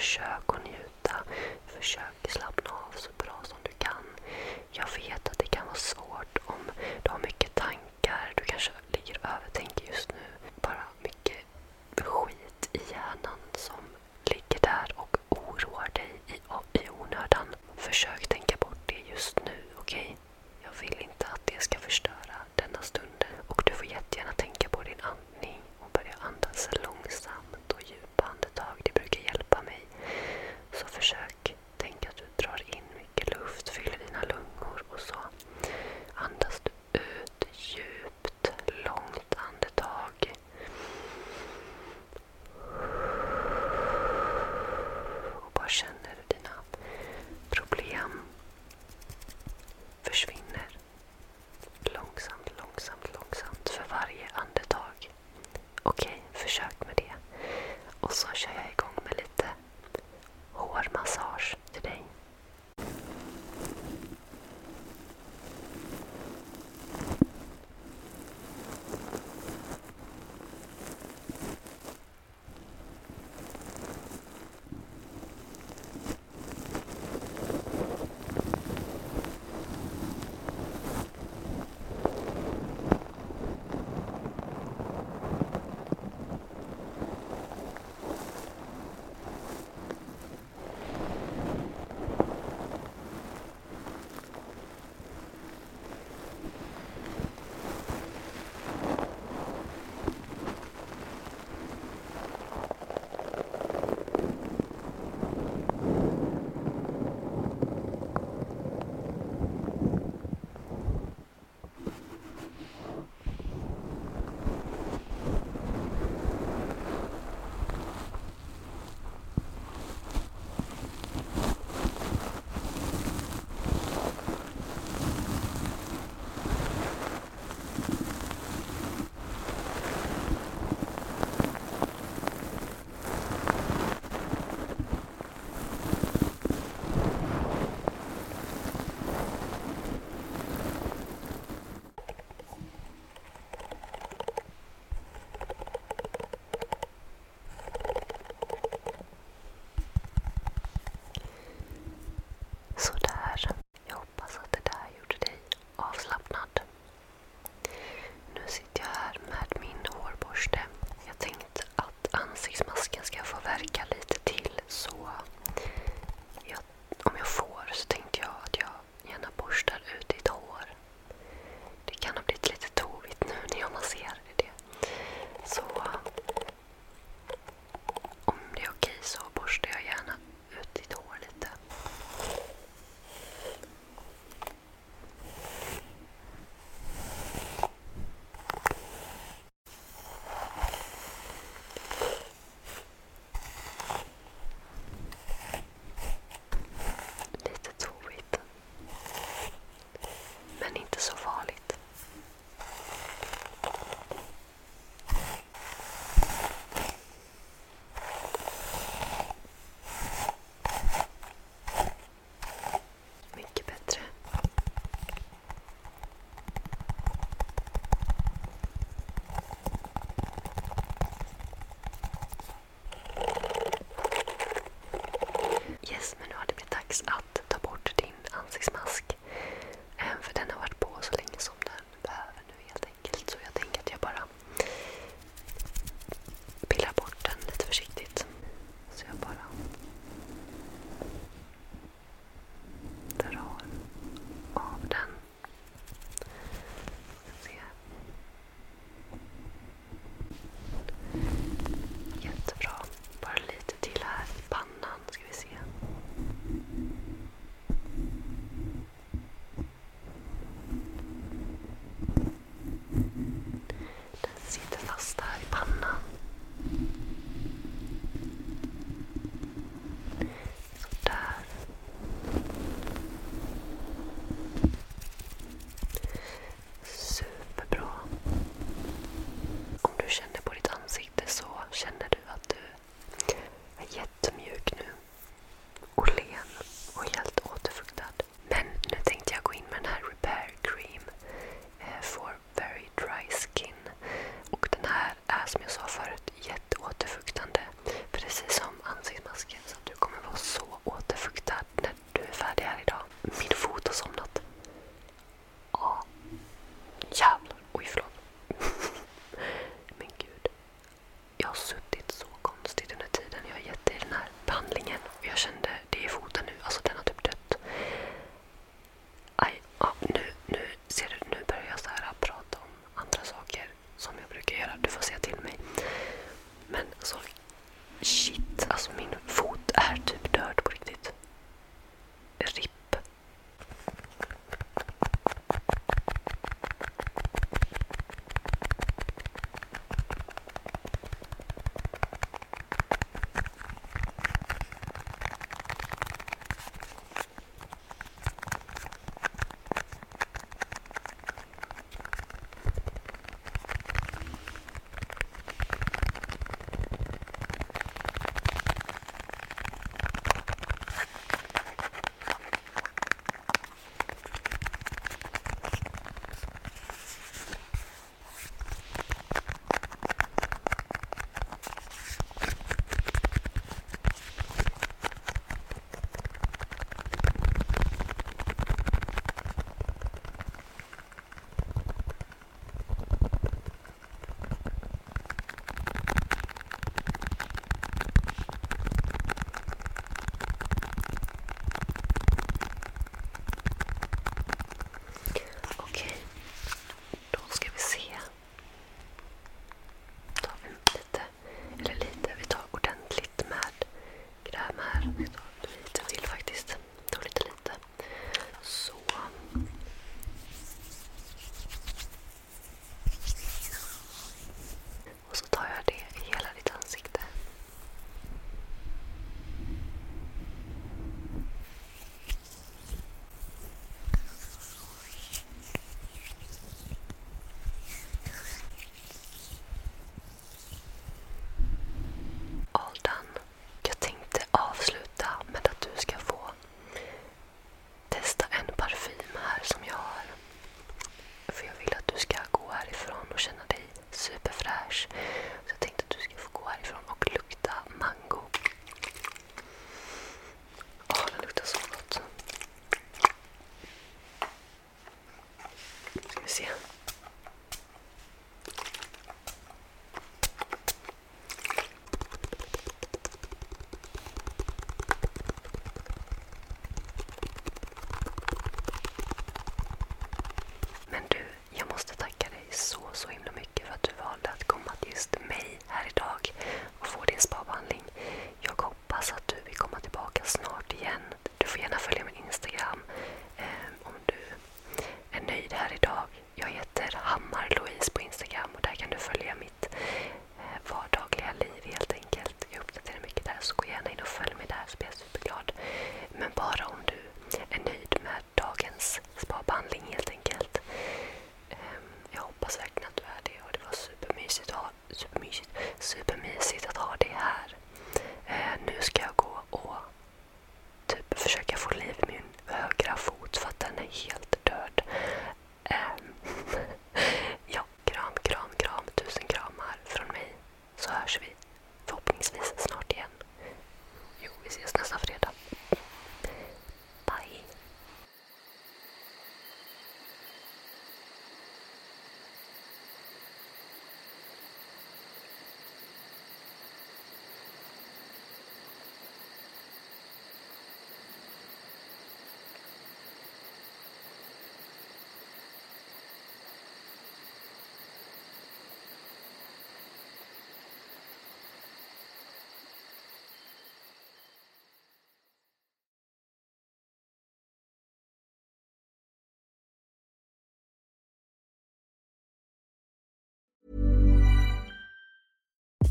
Försök att njuta. Försök slappna